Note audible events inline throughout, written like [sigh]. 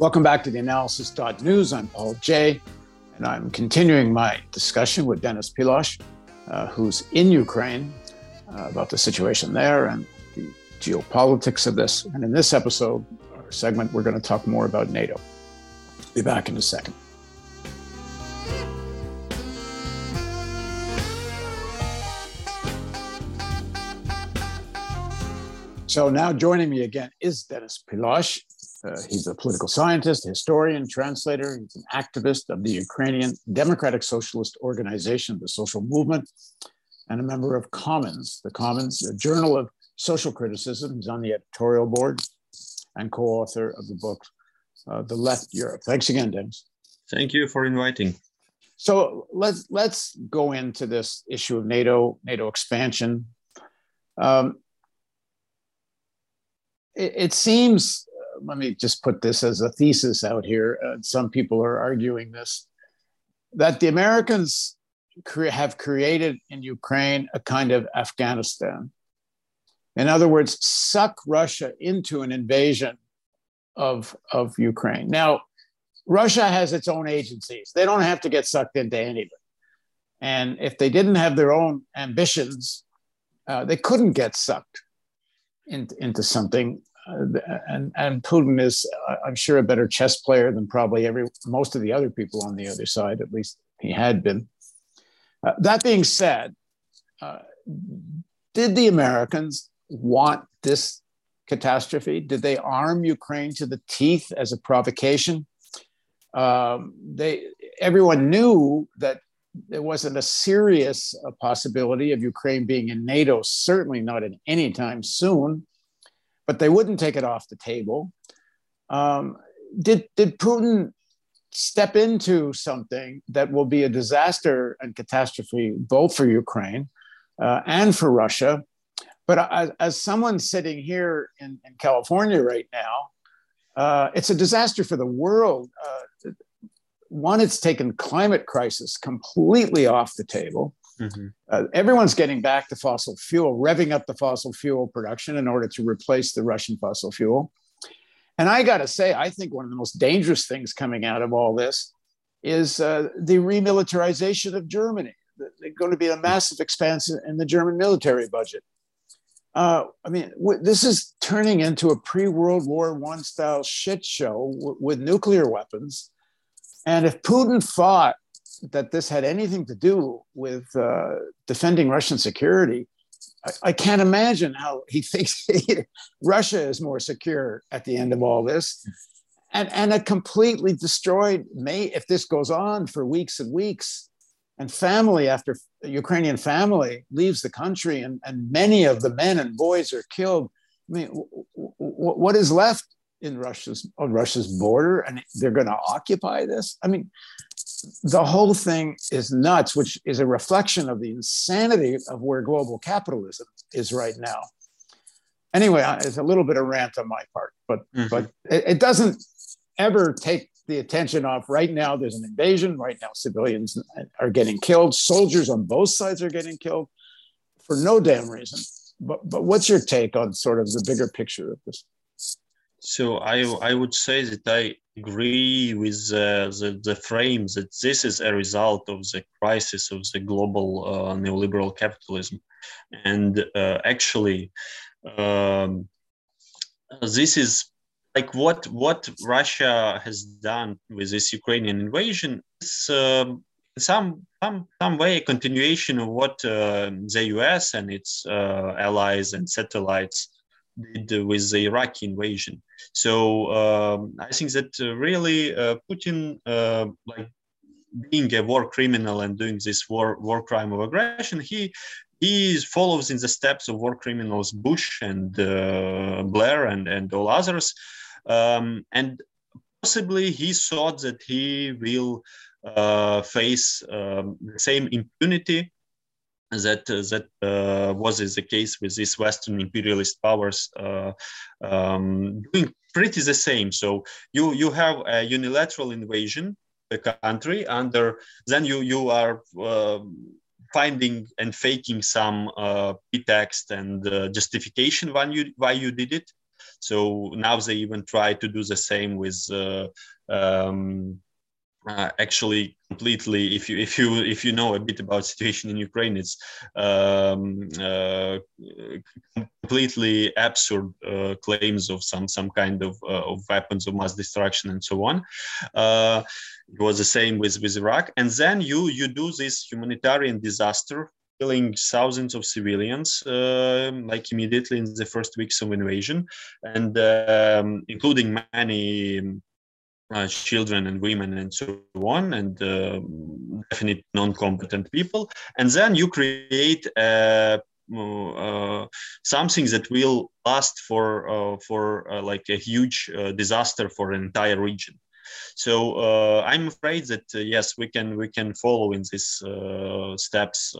Welcome back to the analysis.news. I'm Paul Jay, and I'm continuing my discussion with Denis Pilash, uh, who's in Ukraine, uh, about the situation there and the geopolitics of this. And in this episode, our segment, we're going to talk more about NATO. Be back in a second. So now joining me again is Denis Pilash. Uh, he's a political scientist, historian, translator. He's an activist of the Ukrainian Democratic Socialist Organization, the Social Movement, and a member of Commons, the Commons, a journal of social criticism. He's on the editorial board and co author of the book, uh, The Left Europe. Thanks again, Denis. Thank you for inviting. So let's let's go into this issue of NATO, NATO expansion. Um, it, it seems let me just put this as a thesis out here. Uh, some people are arguing this that the Americans cre- have created in Ukraine a kind of Afghanistan. In other words, suck Russia into an invasion of, of Ukraine. Now, Russia has its own agencies, they don't have to get sucked into anything. And if they didn't have their own ambitions, uh, they couldn't get sucked into something and and Putin is, I'm sure, a better chess player than probably every most of the other people on the other side. At least he had been. Uh, that being said, uh, did the Americans want this catastrophe? Did they arm Ukraine to the teeth as a provocation? Um, they everyone knew that there wasn't a serious uh, possibility of Ukraine being in NATO, certainly not at any time soon but they wouldn't take it off the table. Um, did did Putin step into something that will be a disaster and catastrophe both for Ukraine uh, and for Russia? But as, as someone sitting here in, in California right now, uh, it's a disaster for the world. Uh, one, it's taken climate crisis completely off the table. Mm-hmm. Uh, everyone's getting back to fossil fuel, revving up the fossil fuel production in order to replace the Russian fossil fuel. And I got to say, I think one of the most dangerous things coming out of all this is uh, the remilitarization of Germany. There's going to be a massive expansion in the German military budget. Uh, I mean, w- this is turning into a pre-World War One style shit show w- with nuclear weapons. And if Putin thought that this had anything to do with uh, defending Russian security, I, I, can't imagine how he [laughs] thinks Russia is more secure at the end of all this. And, and a completely destroyed may if this goes on for weeks and weeks. And family after ukrainian family leaves the country and, and many of the men and boys are killed. I mean w- w- what is left in russia's on russia's border and they're going to occupy this i mean the whole thing is nuts, which is a reflection of the insanity of where global capitalism is right now. Anyway, it's a little bit of rant on my part, but mm-hmm. but it, it, doesn't ever take the attention off. Right now, there's an invasion. Right now, civilians are getting killed. Soldiers on both sides are getting killed for no damn reason. But but what's your take on sort of the bigger picture of this? So I I would say that I agree with uh, the the frame that this is a result of the crisis of the global uh, neoliberal capitalism, and uh, actually, um, this is like what what Russia has done with this Ukrainian invasion is. Um, some some some way a continuation of what uh, the US and its uh, allies and satellites did with the Iraqi invasion. So um, I think that uh, really uh, Putin, uh, like being a war criminal and doing this war war crime of aggression, he he follows in the steps of war criminals Bush and uh, Blair and and all others, um, and possibly he thought that he will uh, face um, the same impunity that uh, that uh, was the case with these Western imperialist powers uh, um, doing pretty the same. So you you have a unilateral invasion the country under then you you are finding and faking some uh, pretext and uh, justification why you why you did it So now they even try to do the same with uh, um, uh, actually completely if you if you if you know a bit about situation in ukraine it's um, uh, completely absurd uh, claims of some some kind of, uh, of weapons of mass destruction and so on. Uh, it was the same with with iraq. And then you you do this humanitarian disaster killing thousands of civilians, uh, like immediately in the first weeks of invasion, and um, including many uh, children and women and so on, and uh, definitely non-competent people. And then you create uh, uh something that will last for uh, for uh, like a huge disaster for an entire region. So I'm afraid that yes, we can we can follow in these steps.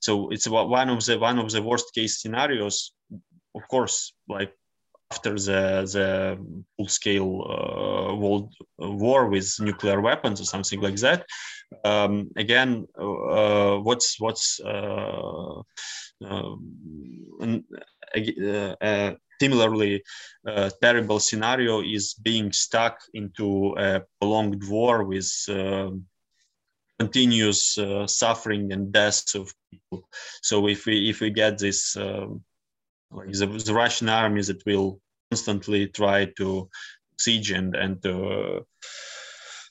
so it's one of the one of the worst case scenarios. Of course, like after the the full scale uh, world war with nuclear weapons or something like that. Um, again, uh, what's what's uh, uh, similarly uh, terrible scenario is being stuck into a prolonged war with continuous uh, suffering and deaths of people. So if we if we get this um, like the, the Russian army that will constantly try to siege and and uh,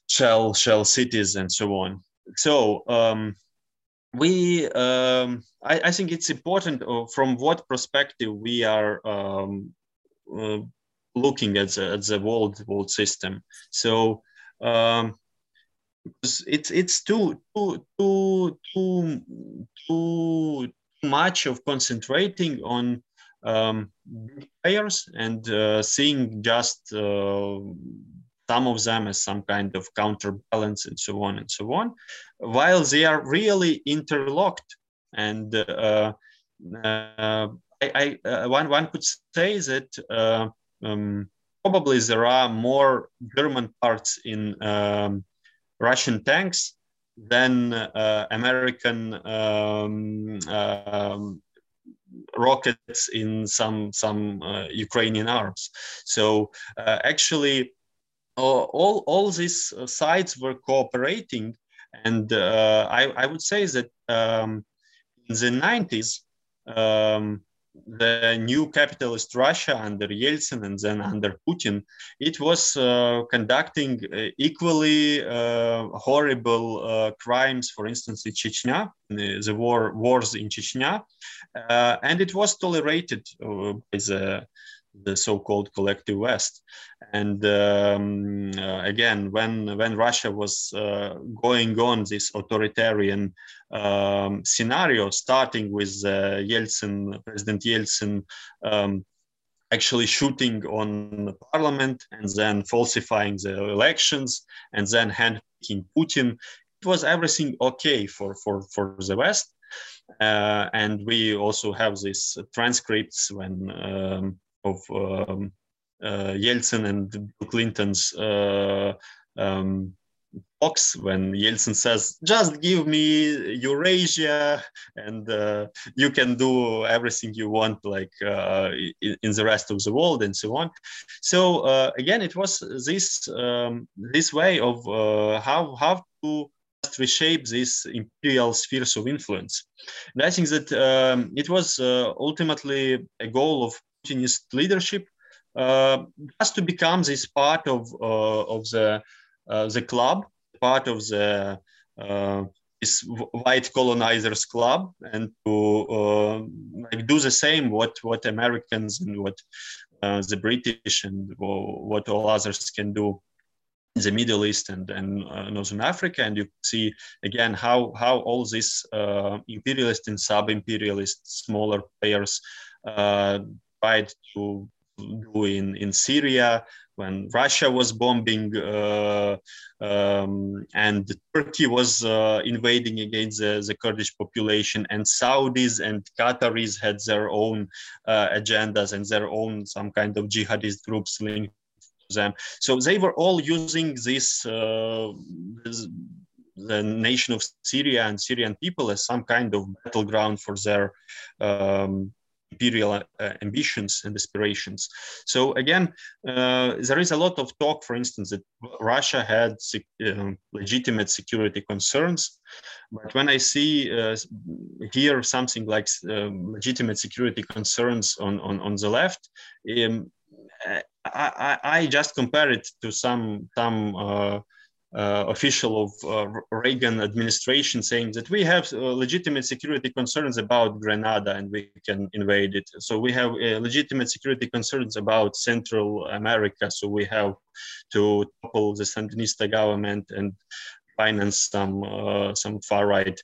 shell shell cities and so on. So um, we um, I, I, think it's important uh, from what perspective we are um, uh, looking at the, at the world world system. So um, it's it's too too too too too much of concentrating on um, players and uh, seeing just uh, some of them as some kind of counterbalance and so on and so on, while they are really interlocked. And uh, uh I, I uh, one, one could say that uh, um, probably there are more German parts in um, Russian tanks than American um, um rockets in some some uh, Ukrainian arms. So uh, actually, all all these uh, sides were cooperating, and I I would say that um, in the 90s. Um, the new capitalist Russia under Yeltsin and then under Putin, it was uh, conducting uh, equally uh, horrible uh, crimes, for instance, in Chechnya, the war wars in Chechnya, uh, and it was tolerated uh, by the the so-called collective West. And um, uh, again, when when Russia was uh, going on this authoritarian um, scenario, starting with uh, Yeltsin, President Yeltsin. Um, actually shooting on the parliament and then falsifying the elections and then handpicking Putin. It was everything okay for, for, for the West. Uh, and we also have these transcripts when um, of um, uh, Yeltsin and Clinton's uh, um, talks when Yeltsin says, "Just give me Eurasia, and uh, you can do everything you want, like uh, in, the rest of the world, and so on." So uh, again, it was this um, this way of how how to reshape these imperial spheres of influence, and I think that um, it was ultimately a goal of Putinist leadership uh, has to become this part of uh, of the uh, the club, part of the this white colonizers club, and to like do the same what what Americans and what the British and what all others can do the Middle East and, and uh, Northern Africa, and you see again how how all these uh, imperialist and sub-imperialist smaller players uh, tried to do in, in Syria when Russia was bombing uh, um, and Turkey was uh, invading against the, the, Kurdish population, and Saudis and Qataris had their own uh, agendas and their own some kind of jihadist groups linked them. So they were all using this, uh, this the nation of Syria and Syrian people as some kind of battleground for their um, imperial uh, ambitions and aspirations. So again, uh, there is a lot of talk, for instance, that Russia had um, legitimate security concerns, but when I see uh, here something like um, legitimate security concerns on, on, on the left, um, I, I, just compare it to some some uh, uh, official of uh, Reagan administration saying that we have uh, legitimate security concerns about Grenada and we can invade it. So we have uh, legitimate security concerns about Central America. So we have to topple the Sandinista government and finance some uh, some far right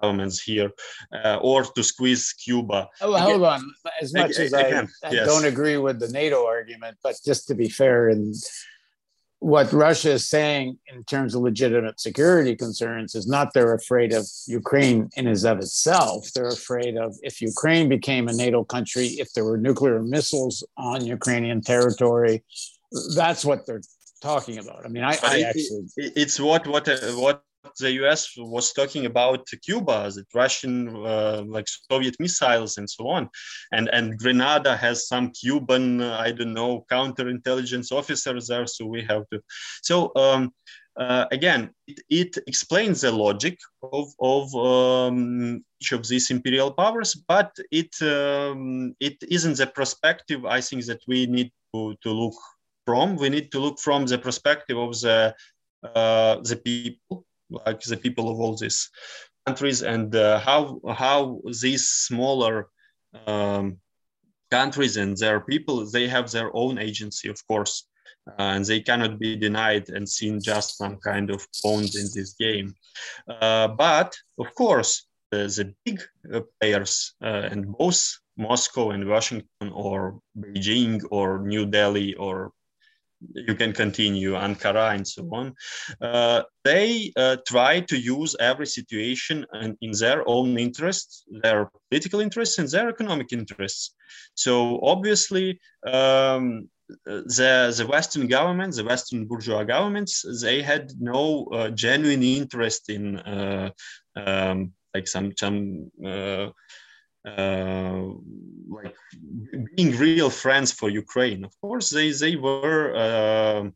governments here, uh, or to squeeze Cuba. Oh, hold on. As much as I, I yes. don't agree with the NATO argument, but just to be fair and what Russia is saying in terms of legitimate security concerns is not they're afraid of Ukraine in and of itself. They're afraid of if Ukraine became a NATO country, if there were nuclear missiles on Ukrainian territory. That's what they're talking about. I mean, I, I actually. It's what what what the US was talking about Cuba, the Russian uh, like Soviet missiles and so on, and and Grenada has some Cuban uh, I don't know counterintelligence officers there, so we have to. So um, uh, again, it, it, explains the logic of of um, each of these imperial powers, but it um, it isn't the perspective I think that we need to to look from. We need to look from the perspective of the uh, the people like the people of all these countries and uh, how how these smaller um, countries and their people they have their own agency of course uh, and they cannot be denied and seen just some kind of pawns in this game uh, but of course the, big uh, players uh, and both moscow and washington or beijing or new delhi or you can continue Ankara and so on. Uh, they uh, try to use every situation and in their own interests, their political interests and their economic interests. So obviously, um, the the Western governments, the Western bourgeois governments, they had no uh, genuine interest in uh, um, like some some uh, like being real friends for Ukraine. Of course, they they were uh,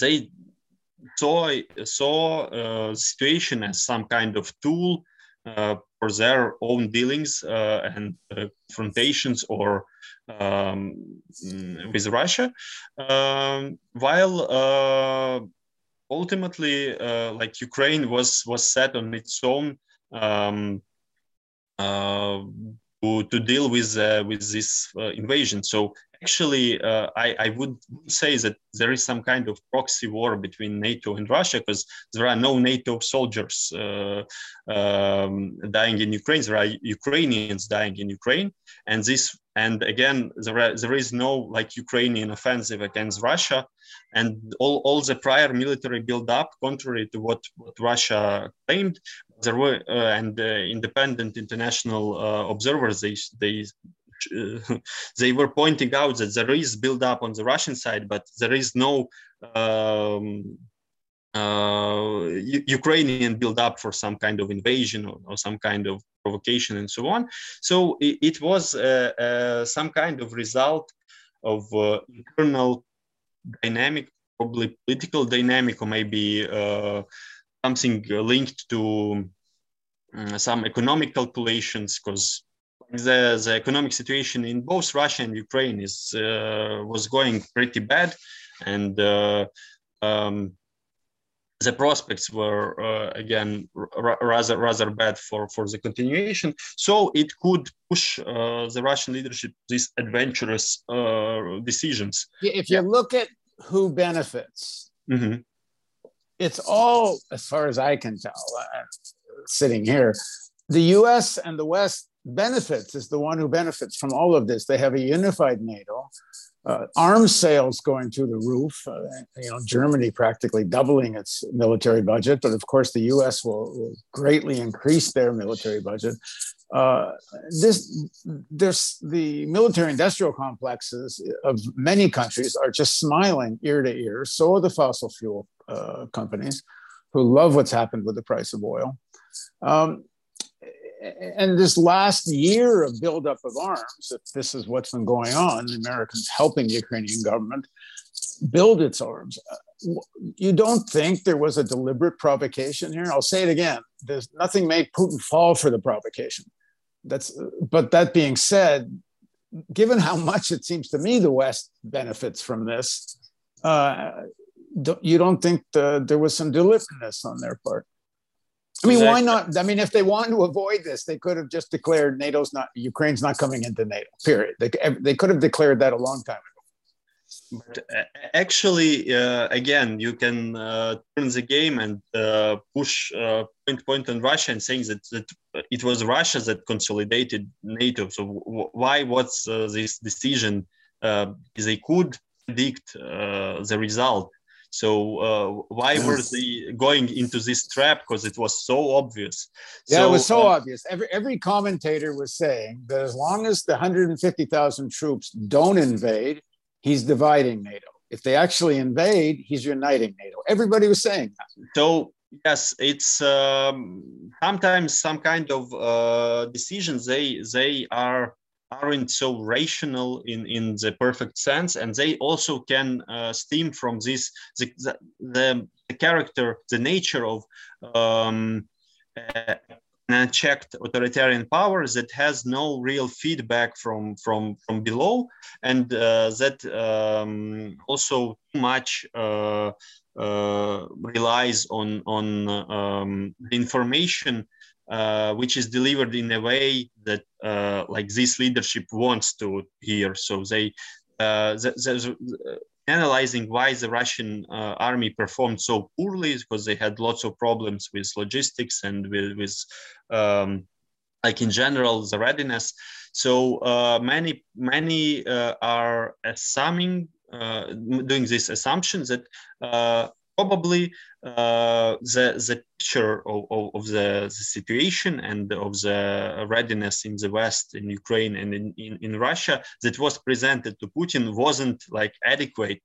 they saw saw uh, situation as some kind of tool uh, for their own dealings uh, and confrontations or um, with Russia, um, while ultimately, like Ukraine was was set on its own. Um, to, to deal with uh, with this uh, invasion. So actually, I, I would say that there is some kind of proxy war between NATO and Russia because there are no NATO soldiers um, dying in Ukraine. There are Ukrainians dying in Ukraine, and this and again there, there is no like ukrainian offensive against russia and all, all the prior military build-up contrary to what, what russia claimed there were uh, and uh, independent international uh, observers they they [laughs] they were pointing out that there is build up on the Russian side, but there is no um, uh, Ukrainian build up for some kind of invasion or, or, some kind of provocation and so on. So it, it was uh, uh, some kind of result of internal dynamic, probably political dynamic, or maybe something linked to uh, some economic calculations because the, the economic situation in both Russia and Ukraine is uh, was going pretty bad, and uh, um, the prospects were uh, again rather rather bad for for the continuation. So it could push uh, the Russian leadership these adventurous uh, decisions. If you yeah. look at who benefits, mm-hmm it's all, as far as I can tell, uh, sitting here, the US and the West benefits is the one who benefits from all of this. They have a unified NATO, uh, arms sales going through the roof. Uh, you know, Germany practically doubling its military budget, but of course the U.S. will, will greatly increase their military budget. Uh, this, this, the military-industrial complexes of many countries are just smiling ear to ear. So are the fossil fuel uh, companies, who love what's happened with the price of oil. Um, and this last year of buildup of arms, if this is what's been going on, the Americans helping the Ukrainian government build its arms. Uh, you don't think there was a deliberate provocation here? I'll say it again. There's nothing made Putin fall for the provocation. That's, but that being said, given how much it seems to me the West benefits from this, uh, you don't think the, there was some deliberateness on their part? I mean, exactly. why not? I mean, if they wanted to avoid this, they could have just declared NATO's not Ukraine's not coming into NATO. Period. They, they could have declared that a long time ago. But uh, actually, uh, again, you can uh, turn the game and uh, push uh, point point on Russia and saying that, that it was Russia that consolidated NATO. So why was uh, this decision? they could predict the result so uh, why were they going into this trap? Because it was so obvious. Yeah, so, it was so obvious. Every every commentator was saying that as long as the 150,000 troops don't invade, he's dividing NATO. If they actually invade, he's uniting NATO. Everybody was saying that. So yes, it's um, sometimes some kind of uh, decisions. They they are aren't so rational in, in the perfect sense and they also can uh, stem from this the, the, the, character the nature of um, uh, unchecked authoritarian power that has no real feedback from from from below and uh, that um, also too much uh, uh, relies on on um, information uh, which is delivered in a way that uh, like this leadership wants to hear. So they uh, uh analyzing why the Russian uh, army performed so poorly because they had lots of problems with logistics and with, with um, like in general the readiness. So uh, many many are assuming doing this assumption that probably uh, the, the picture of, of, of the, the, situation and of the readiness in the West, in Ukraine, and in, in, in Russia that was presented to Putin wasn't like adequate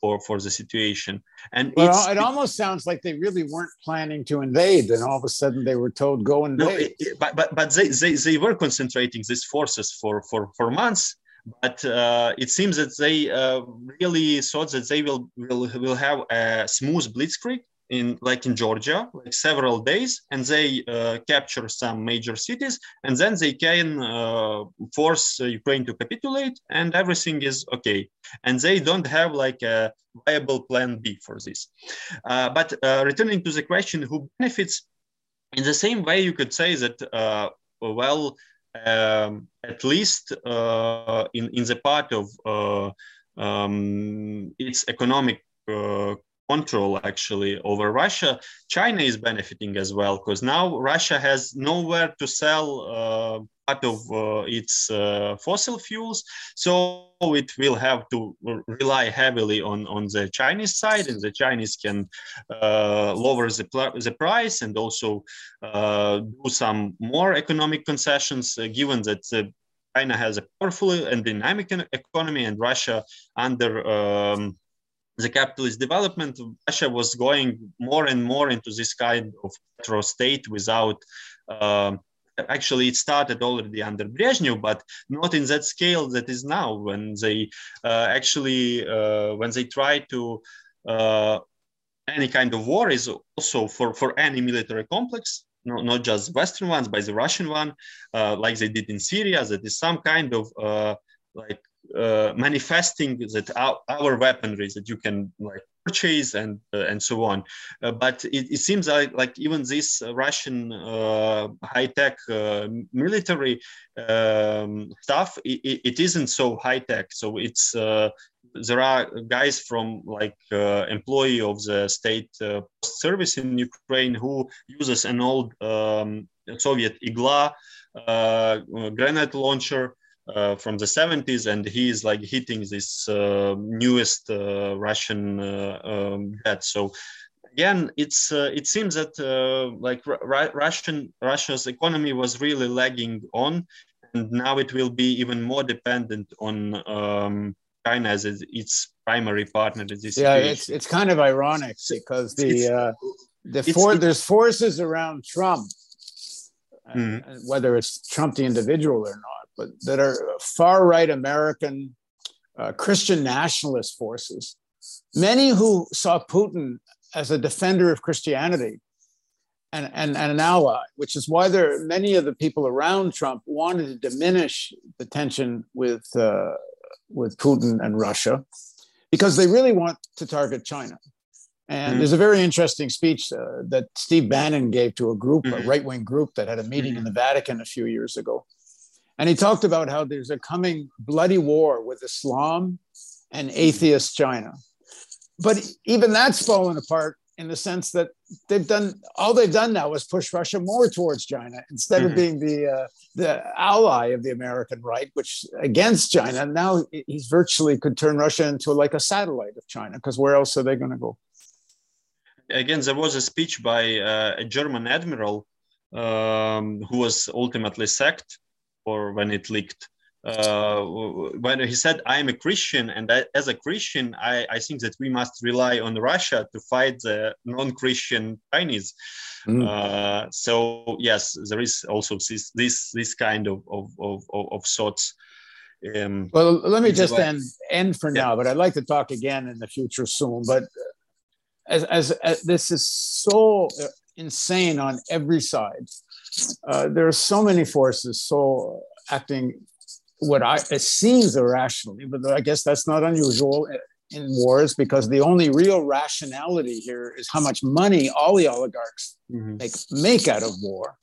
for, for the situation. And well, it almost sounds like they really weren't planning to invade. and all of a sudden they were told, go invade. No, it, but but, but they, they, they were concentrating these forces for, for, for months but uh, it seems that they uh, really thought that they will, will will have a smooth blitzkrieg in like in Georgia, like several days, and they uh, capture some major cities, and then they can uh, force Ukraine to capitulate, and everything is okay. And they don't have like a viable plan B for this. Uh, but uh, returning to the question, who benefits? In the same way, you could say that well um, at least uh, in, in the part of uh, um, its economic uh, control actually over Russia, China is benefiting as well because now Russia has nowhere to sell uh, part of uh, its uh, fossil fuels. So it will have to rely heavily on, on the Chinese side, and the Chinese can uh, lower the, the price and also uh, do some more economic concessions, uh, given that China has a powerful and dynamic economy, and Russia under um, the capitalist development, of Russia was going more and more into this kind of petro state without. Uh, actually, it started already under Brezhnev, but not in that scale that is now. When they uh, actually, uh, when they try to uh, any kind of war is also for for any military complex, no, not just Western ones, but the Russian one, uh, like they did in Syria. That is some kind of uh, like uh, manifesting that our, our, weaponry that you can like purchase and uh, and so on. Uh, but it, it, seems like like even this Russian uh, high tech uh, military um, stuff it, it isn't so high tech. So it's uh, there are guys from like employee of the state service in Ukraine who uses an old um, Soviet Igla grenade launcher uh, from the 70s and he is like hitting this uh, newest uh, russian uh, um, so again it's uh, it seems that uh, like russian russia's economy was really lagging on and now it will be even more dependent on um, china as its primary partner yeah it's, it's kind of ironic because the the for, there's forces around trump mm-hmm. whether it's Trump the individual or not, but that are far right American uh, Christian nationalist forces, many who saw Putin as a defender of Christianity and, and, and an ally, which is why there many of the people around Trump wanted to diminish the tension with, uh, with Putin and Russia because they really want to target China. And mm-hmm. there's a very interesting speech uh, that Steve Bannon gave to a group, mm-hmm. a right wing group that had a meeting mm-hmm. in the Vatican a few years ago. And he talked about how there's a coming bloody war with Islam and atheist China. But even that's fallen apart in the sense that they've done all they've done now is push Russia more towards China instead mm-hmm. of being the uh, the ally of the American right, which against China. Now he's virtually could turn Russia into like a satellite of China because where else are they going to go? Again, there was a speech by uh, a German admiral um, who was ultimately sacked, or when it leaked uh, when he said, "I'm a Christian, and I, as a Christian, I, I think that we must rely on Russia to fight the non-Christian Chinese." Mm. Uh, so yes, there is also this this this kind of of of, of thoughts. Um, well, let me just end end for yeah. now, but I'd like to talk again in the future soon. But as as, as this is so insane on every side, uh, there are so many forces so acting what I it seems irrationally, but I guess that's not unusual in wars because the only real rationality here is how much money all the oligarchs mm-hmm. make make out of war.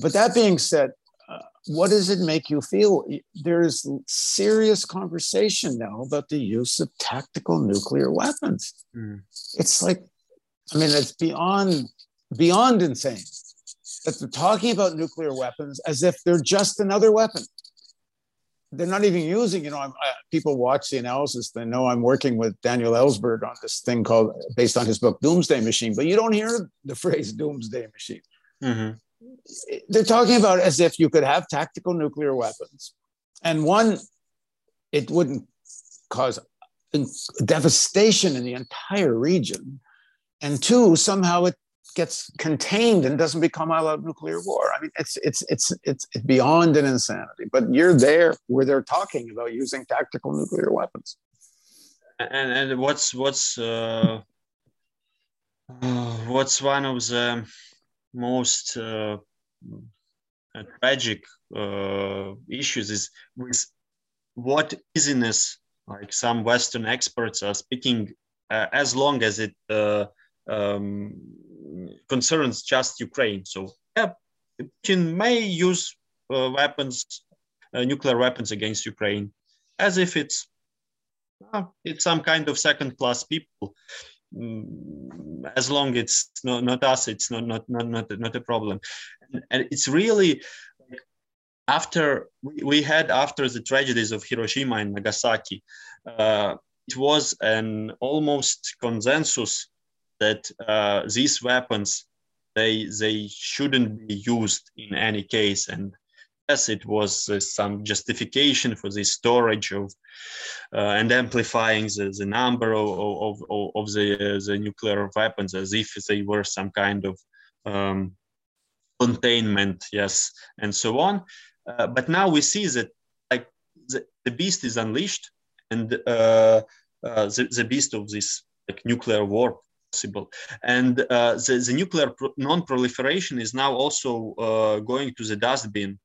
But that being said, uh, what does it make you feel? There's serious conversation now about the use of tactical nuclear weapons. Mm. It's like, I mean, it's beyond beyond insane that they're talking about nuclear weapons as if they're just another weapon they're not even using, you know, I, people watch the analysis, they know I'm working with Daniel Ellsberg on this thing called, based on his book, Doomsday Machine, but you don't hear the [laughs] phrase Doomsday Machine. Mm-hmm. They're talking about as if you could have tactical nuclear weapons. And one, it wouldn't cause devastation in the entire region. And two, somehow it gets contained and doesn't become all out nuclear war. I mean, it's it's it's it's beyond an insanity. But you're there where they're talking about using tactical nuclear weapons. And and what's what's uh, [sighs] what's one of the most uh, tragic uh, issues is with what easiness like some Western experts are speaking uh, as long as it uh, um, concerns just Ukraine. So yeah, Putin may use uh, weapons, uh, nuclear weapons against Ukraine, as if it's uh, it's some kind of second-class people. Mm, as long it's not, not us, it's not not not not, not a problem. And, and it's really after we had after the tragedies of Hiroshima and Nagasaki, uh, it was an almost consensus that uh, these weapons they they shouldn't be used in any case. And yes it was uh, some justification for the storage of uh, and amplifying the, the number of, of, of, of the, uh, the nuclear weapons as if they were some kind of um, containment yes and so on. Uh, but now we see that like the, the beast is unleashed and uh, the, the beast of this like nuclear war possible. And uh, the, the nuclear pro- non-proliferation is now also uh, going to the dustbin.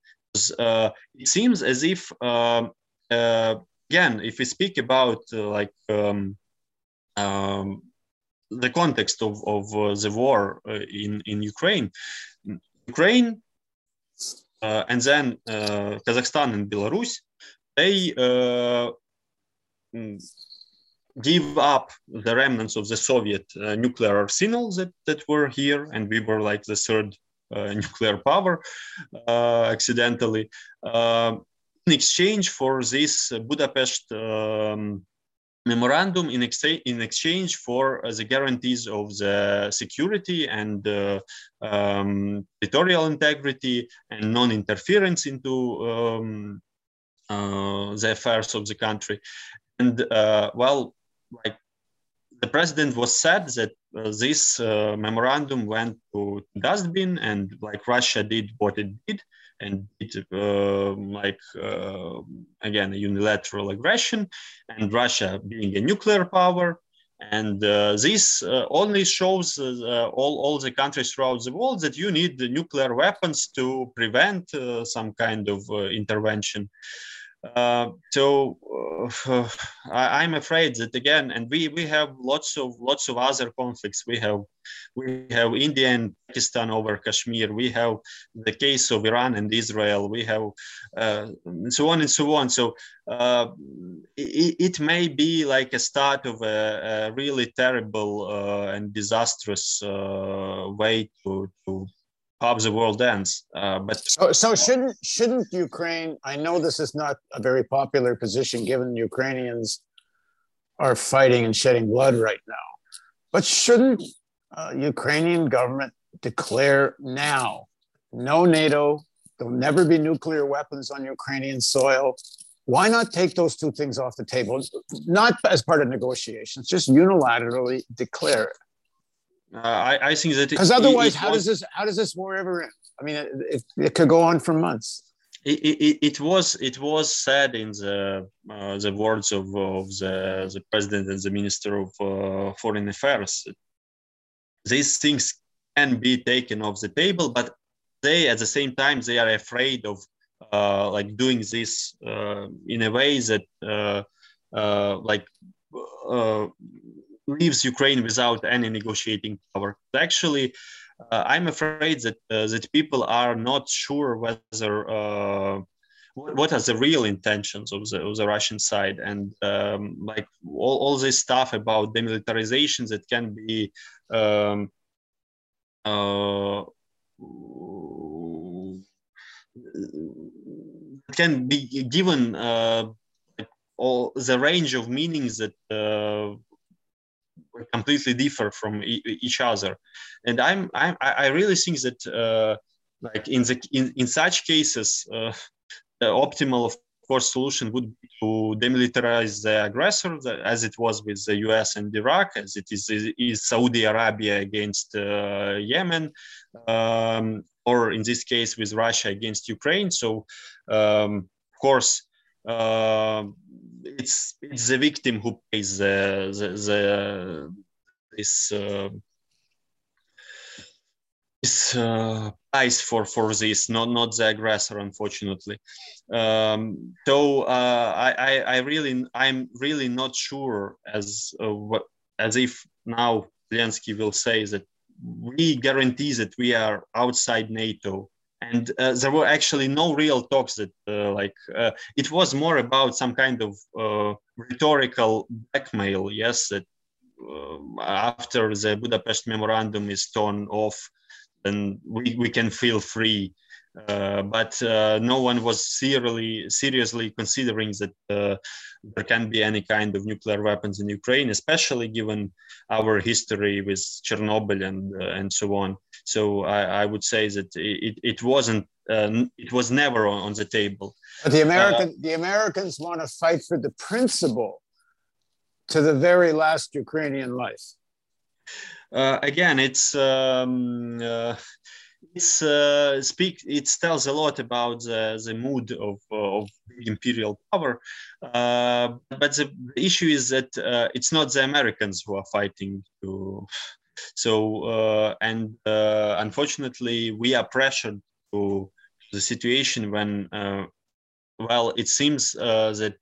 Uh, it seems as if, um, uh, again, if we speak about uh, like um, um, the context of, of uh, the war in, in Ukraine, Ukraine and then Kazakhstan and Belarus, they give up the remnants of the Soviet uh, nuclear arsenal that, that were here, and we were like the third uh, nuclear power uh, accidentally, uh, in exchange for this Budapest um, memorandum, in, ex- in exchange for uh, the guarantees of the security and uh, um, territorial integrity and non-interference into um, the affairs of the country. And well, like the president was said that uh, this uh, memorandum went to dustbin and like Russia did what it did and it uh, like again a unilateral aggression and Russia being a nuclear power and uh, this uh, only shows uh, all, all the countries throughout the world that you need nuclear weapons to prevent some kind of intervention. Uh, so [sighs] I, am afraid that again, and we, we have lots of lots of other conflicts. We have we have India and Pakistan over Kashmir. We have the case of Iran and Israel. We have uh, and so on and so on. So uh, it, it, may be like a start of a, a really terrible uh, and disastrous uh, way to, to how the world ends. Uh, but so, so shouldn't shouldn't Ukraine? I know this is not a very popular position, given Ukrainians are fighting and shedding blood right now. But shouldn't uh, Ukrainian government declare now, no NATO, there'll never be nuclear weapons on Ukrainian soil? Why not take those two things off the table? Not as part of negotiations, just unilaterally declare it. Uh, I, I think that because otherwise, it, it how was, does this how does this war ever end? I mean, it, it, could go on for months. It, it, was it was said in the uh, the words of, of the, the president and the minister of uh, foreign affairs. These things can be taken off the table, but they at the same time they are afraid of uh, like doing this uh, in a way that uh, like leaves Ukraine without any negotiating power. Actually, uh, I'm afraid that uh, that people are not sure whether uh, what are the real intentions of the, of the Russian side, and um, like all, all this stuff about demilitarization that can be um, uh, can be given uh, all the range of meanings that completely differ from e- each other. And i'm, I'm i really think that uh, like in the in, in such cases uh, [laughs] the optimal of course solution would be to demilitarize the aggressor as it was with the us and iraq as it is, is saudi arabia against uh, yemen um, or in this case with russia against ukraine. So um, of course uh, it's it's the victim who pays the the, the this uh, this uh, price for for this, not not the aggressor, unfortunately. Um, so uh, I, I really I'm really not sure as uh, what as if now Zelensky will say that we guarantee that we are outside NATO and uh, there were actually no real talks that uh, like uh, it was more about some kind of uh, rhetorical blackmail yes that uh, after the budapest memorandum is torn off then we, we can feel free uh, but no one was seriously seriously considering that there can be any kind of nuclear weapons in Ukraine, especially given our history with Chernobyl and and so on. So I, I would say that it, it wasn't uh, it was never on, on, the table. But the American uh, the Americans want to fight for the principle to the very last Ukrainian life. Uh, again, it's um, uh, it's uh, speak it tells a lot about the, the mood of, of imperial power uh, but the issue is that uh, it's not the americans who are fighting to so, uh, and uh, unfortunately, we are pressured to the situation when, uh, well, it seems that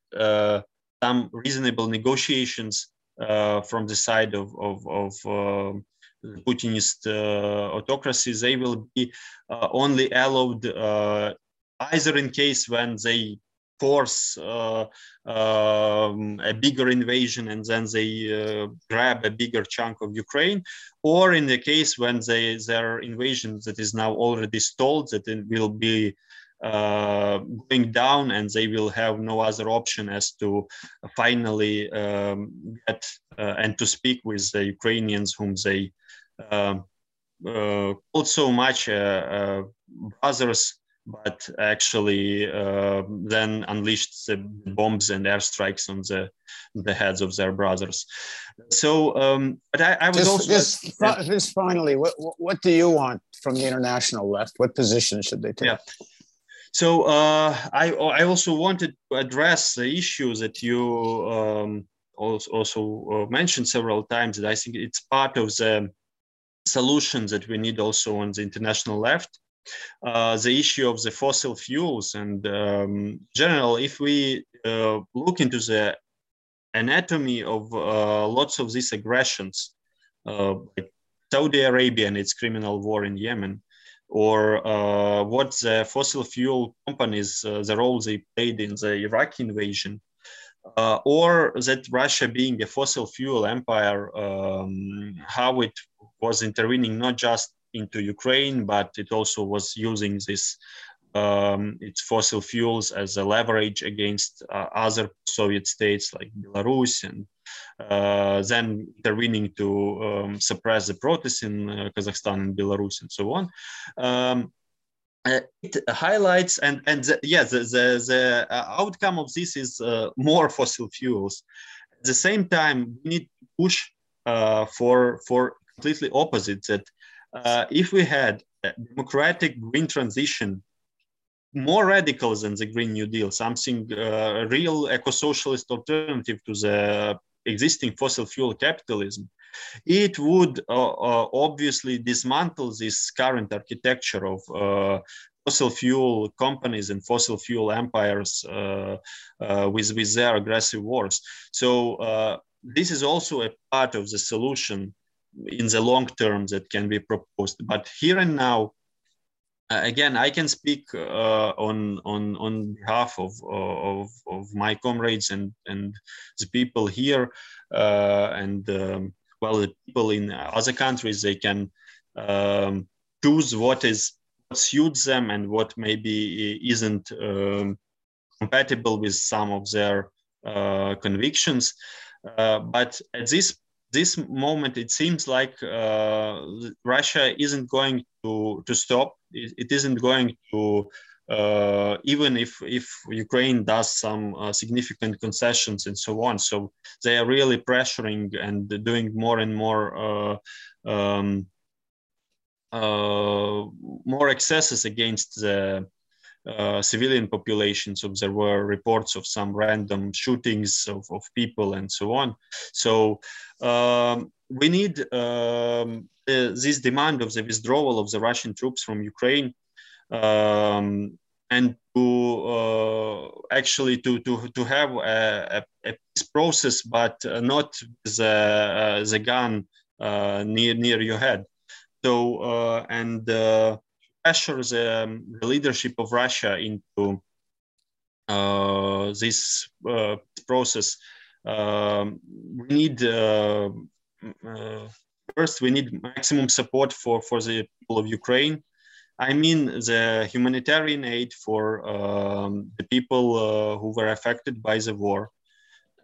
some reasonable negotiations from the side of, of, of Putinist uh, autocracies, they will be uh, only allowed uh, either in case when they force uh, um, a bigger invasion and then they uh, grab a bigger chunk of Ukraine, or in the case when they, their invasion that is now already stalled, that it will be uh, going down and they will have no other option as to finally um, get uh, and to speak with the Ukrainians whom they uh, uh, called so much brothers but actually uh, then unleashed the bombs and airstrikes on the the heads of their brothers. So, um, but I, I was just, also just, just finally, what what do you want from the international left? What position should they take? Yeah. So uh, I I also wanted to address the issue that you um, also, also uh, mentioned several times. That I think it's part of the solutions that we need also on the international left uh, the issue of the fossil fuels. And um, general if we uh, look into the anatomy of uh, lots of these aggressions uh, like saudi arabia and its criminal war in yemen or uh, what the fossil fuel companies the role they played in the iraqi invasion or that russia being a fossil fuel empire um, how it was intervening not just into Ukraine, but it also was using this um, its fossil fuels as a leverage against uh, other Soviet states like Belarus, and uh, then intervening to um, suppress the protests in uh, Kazakhstan and Belarus and so on. Um, uh, it highlights and and the, yeah the the, the uh, outcome of this is uh, more [laughs] fossil fuels. At the same time, we need to push for for completely opposite that uh, if we had a democratic green transition more radical than the Green New Deal, something uh, real eco-socialist alternative to the existing fossil fuel capitalism, it would uh, uh, obviously dismantle this current architecture of uh, fossil fuel companies and fossil fuel empires uh, uh, with, with their aggressive wars. So this is also a part of the solution in the long term that can be proposed. But here and now, uh, again, I can speak uh, on on on behalf of, of of my comrades and and the people here, uh, and um, well, the people in other countries. They can um, choose what is what suits them and what maybe isn't um, compatible with some of their uh, convictions. Uh, but at this this moment it seems like uh, Russia isn't going to to stop. It, it isn't going to uh, even if if Ukraine does some uh, significant concessions and so on. So they are really pressuring and doing more and more. Uh, um, uh, more excesses against the uh, civilian populations. So there were reports of some random shootings of, of people and so on. So um, we need um, uh, this demand of the withdrawal of the Russian troops from Ukraine um, and to uh, actually to, to, to have a, a, peace process, but not the, uh, the gun uh, near, near your head. So, and pressure the, um, the leadership of Russia into uh, this uh, process. Um, we need uh, uh, first we need maximum support for for the people of Ukraine. I mean the humanitarian aid for um, the people uh, who were affected by the war,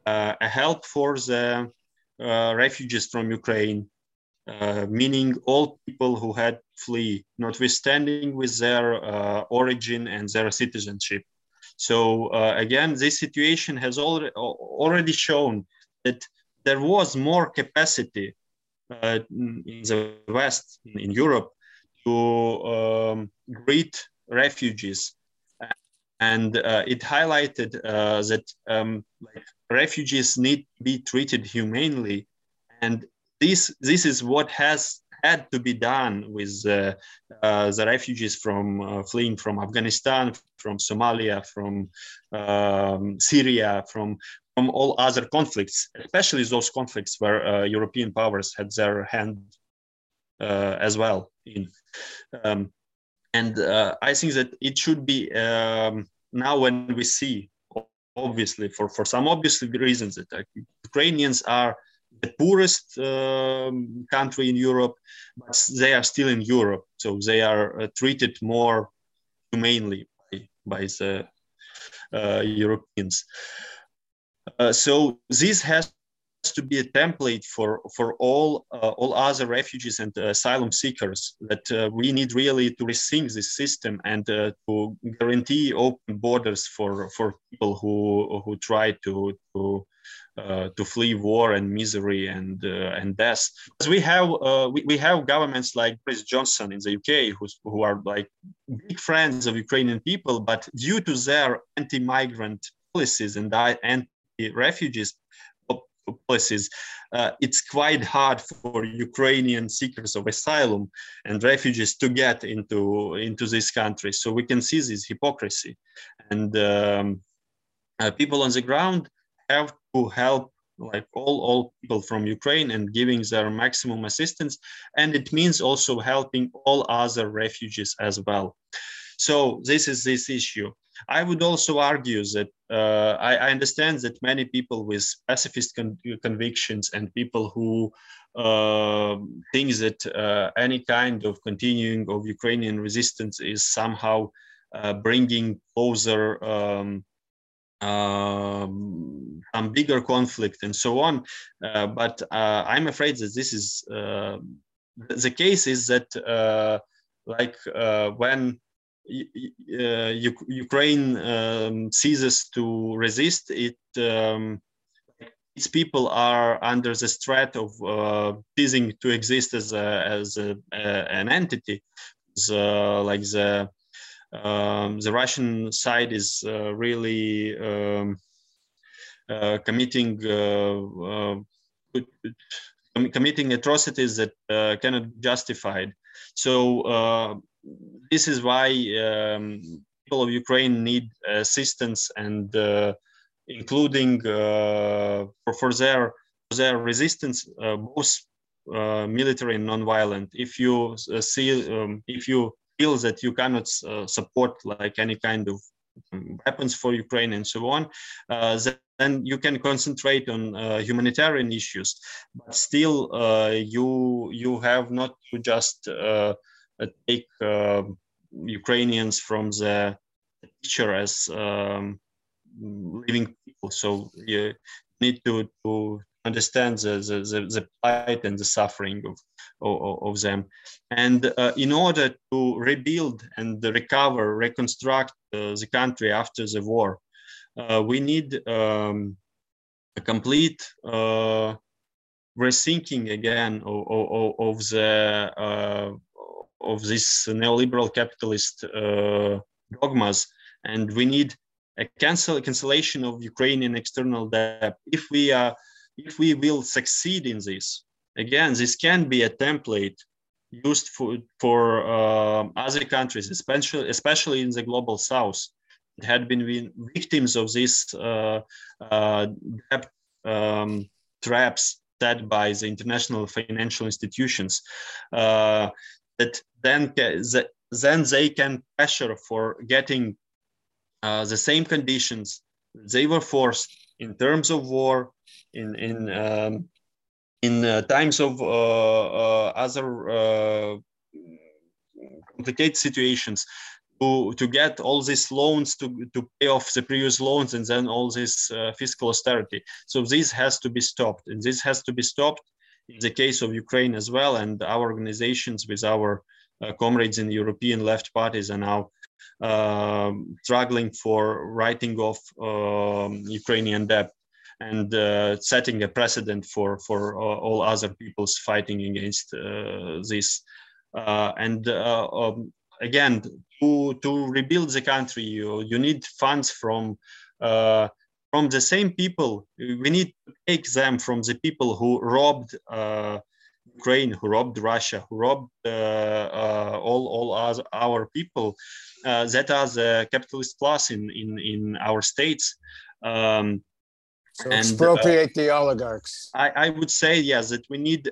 uh, a help for the refugees from Ukraine, meaning all people who had flee, notwithstanding with their uh, origin and their citizenship. So uh, again, this situation has already, already shown that there was more capacity uh, in the West, in Europe, to um, greet refugees. And uh, it highlighted that um, like refugees need to be treated humanely and this this is what has had to be done with uh, uh, the refugees from uh, fleeing from Afghanistan, from Somalia, from um, Syria, from from all other conflicts, especially those conflicts where uh, European powers had their hand uh, as well in. Um, and uh, I think that it should be um, now when we see, obviously, for, for some obvious reasons, that Ukrainians are the poorest um, country in Europe, but they are still in Europe, so they are uh, treated more humanely by, by the uh, Europeans. Uh, so this has to be a template for for all uh, all other refugees and uh, asylum seekers that uh, we need really to rethink this system and to guarantee open borders for for people who who try to to uh, to flee war and misery and uh, and death. Because we have we, we have governments like Boris Johnson in the UK who who are like big friends of Ukrainian people, but due to their anti-migrant policies and anti-refugees policies, uh, it's quite hard for Ukrainian seekers of asylum and refugees to get into, into this country. So we can see this hypocrisy. And um, uh, people on the ground have to help like all, all people from Ukraine and giving their maximum assistance. And it means also helping all other refugees as well. So this is this issue. I would also argue that uh, I, I, understand that many people with pacifist con convictions and people who uh, think that uh, any kind of continuing of Ukrainian resistance is somehow uh, bringing closer um, um, some bigger conflict and so on. Uh, but uh, I'm afraid that this is uh, the case is that like when uh, Ukraine um, ceases to resist, it um, its people are under the threat of uh, ceasing to exist as a, as a, an entity. So, like the um, the Russian side is uh, really um, uh, committing uh, uh, committing atrocities that cannot be justified. So this is why um, people of Ukraine need assistance and uh, including uh, for, for, their for their resistance, uh, both uh, military and non-violent. If you uh, see, um, if you feel that you cannot support like any kind of um, weapons for Ukraine and so on, then you can concentrate on uh, humanitarian issues. But still, uh, you you have not to just uh, uh, take um, Ukrainians from the picture as um, living people. So you need to, to understand the, the, the, the plight and the suffering of, of, of them. And uh, in order to rebuild and recover, reconstruct uh, the country after the war, uh, we need um, a complete uh, rethinking again of, of, of the uh, of these neoliberal capitalist uh, dogmas, and we need a cancel cancellation of Ukrainian external debt. If we are, if we will succeed in this, again, this can be a template used for for uh, other countries, especially especially in the global south, that had been victims of these uh, uh, debt um, traps set by the international financial institutions. Uh, that then then they can pressure for getting uh, the same conditions they were forced in terms of war in in um, in uh, times of uh, uh other uh, complicated situations to, to get all these loans to, to pay off the previous loans and then all this uh, fiscal austerity. So this has to be stopped and this has to be stopped in the case of Ukraine as well. And our organizations with our uh, comrades in European left parties are now um, struggling for writing off um, Ukrainian debt and uh, setting a precedent for for uh, all other peoples fighting against uh, this. Uh, and uh, um, again, to to rebuild the country, you you need funds from. from the same people, we need to take them from the people who robbed Ukraine, who robbed Russia, who robbed uh, uh, all all our, our people, uh, that are the capitalist class in in in our states. Um, so and, expropriate the oligarchs. I, I would say yes that we need,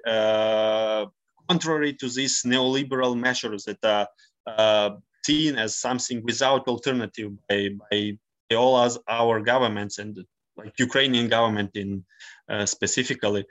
contrary to these neoliberal measures that are seen as something without alternative by, by all as our governments and like Ukrainian government in uh, specifically,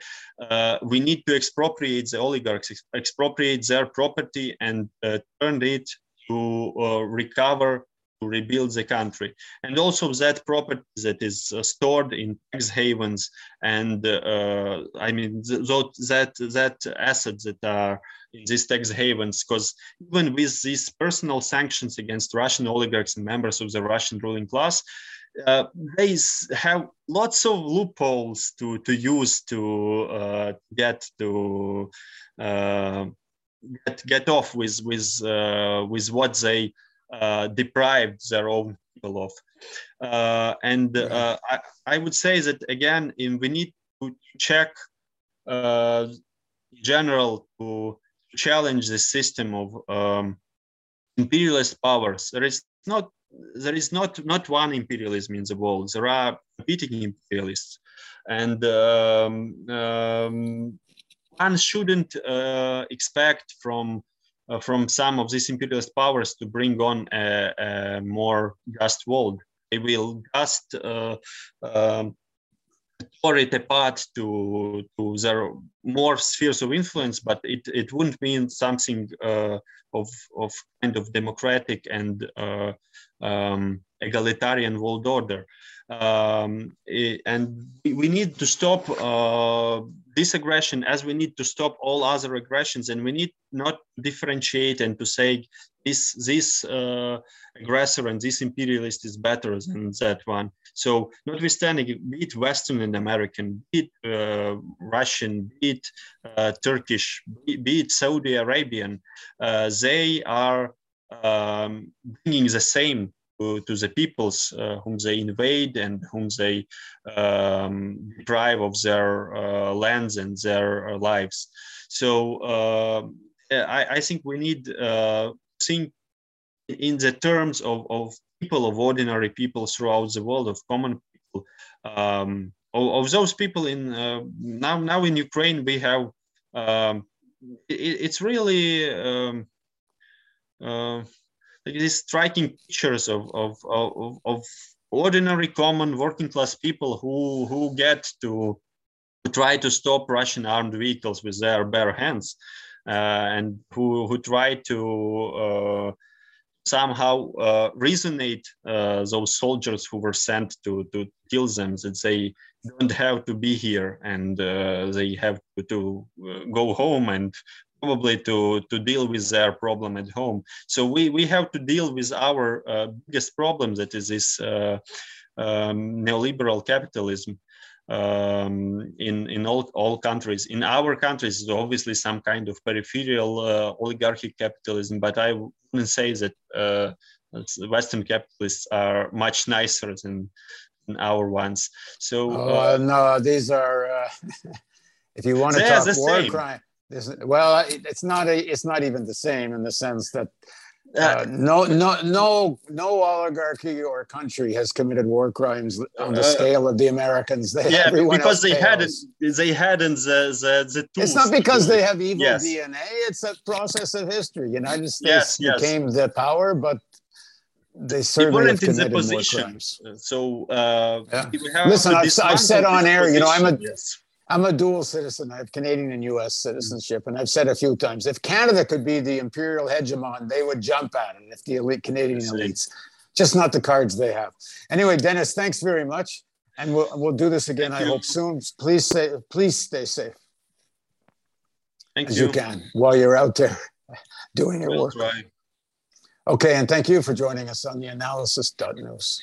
uh, we need to expropriate the oligarchs, expropriate their property and uh, turn it to uh, recover to rebuild the country. And also that property that is uh, stored in tax havens and uh, I mean, th- that, that assets that are in these tax havens, because even with these personal sanctions against Russian oligarchs and members of the Russian ruling class, uh, they have lots of loopholes to, to use to uh, get to uh, get, get off with with uh, with what they uh, deprived their own people of. Uh, and I, I would say that again, in, we need to check in general to challenge the system of um, imperialist powers. There is not there is not not one imperialism in the world. There are competing imperialists, and um, um, one shouldn't uh, expect from uh, from some of these imperialist powers to bring on a, a more just world. They will just uh, tore it apart to to their more spheres of influence, but it, it wouldn't mean something uh, of of kind of democratic and uh, um, egalitarian world order. Um, and we need to stop uh, this aggression as we need to stop all other aggressions and we need not differentiate and to say this this uh, aggressor and this imperialist is better than that one so notwithstanding be it western and american be it uh, russian be it uh, turkish be, be, it saudi arabian uh, they are um, bringing the same to, the peoples uh, whom they invade and whom they um, deprive of their uh, lands and their uh, lives. So I, I, think we need uh, think in the terms of, of people, of ordinary people throughout the world, of common people. Um, of, of, those people in uh, now now in Ukraine, we have um, it, it's really um, uh, these striking pictures of, of, of, of ordinary common working class people who, who get to try to stop Russian armed vehicles with their bare hands uh, and who, who try to uh, somehow uh, resonate uh, those soldiers who were sent to, to kill them that they don't have to be here and uh, they have to, to uh, go home and probably to, to deal with their problem at home. So we, we have to deal with our uh, biggest problem that is this uh, um, neoliberal capitalism um, in, in all, all countries. In our countries, obviously some kind of peripheral uh, oligarchic capitalism, but I wouldn't say that uh, Western capitalists are much nicer than, than our ones. So oh, uh, no, these are. Uh, [laughs] if you want to talk war crime, well, it's not a, it's not even the same in the sense that uh, uh, no, no, no, no oligarchy or country has committed war crimes on the uh, scale of the Americans. They, yeah, because they hadn't, they hadn't the, the, the tools. It's not because they have evil yes. DNA. It's a process of history. United States yes, became yes. the power, but they certainly have committed more crimes. So, uh, yeah. listen, I've, I've said on air, you know, I'm a, yes. I'm a dual citizen. I have Canadian and US citizenship. And I've said a few times if Canada could be the imperial hegemon, they would jump at it if the elite Canadian elites, just not the cards they have. Anyway, Denis, thanks very much. And we'll, we'll do this again, Thank I you. hope soon. Please say, please stay safe. Thank as you. you can while you're out there [laughs] doing your work. Okay, and thank you for joining us on the analysis.news.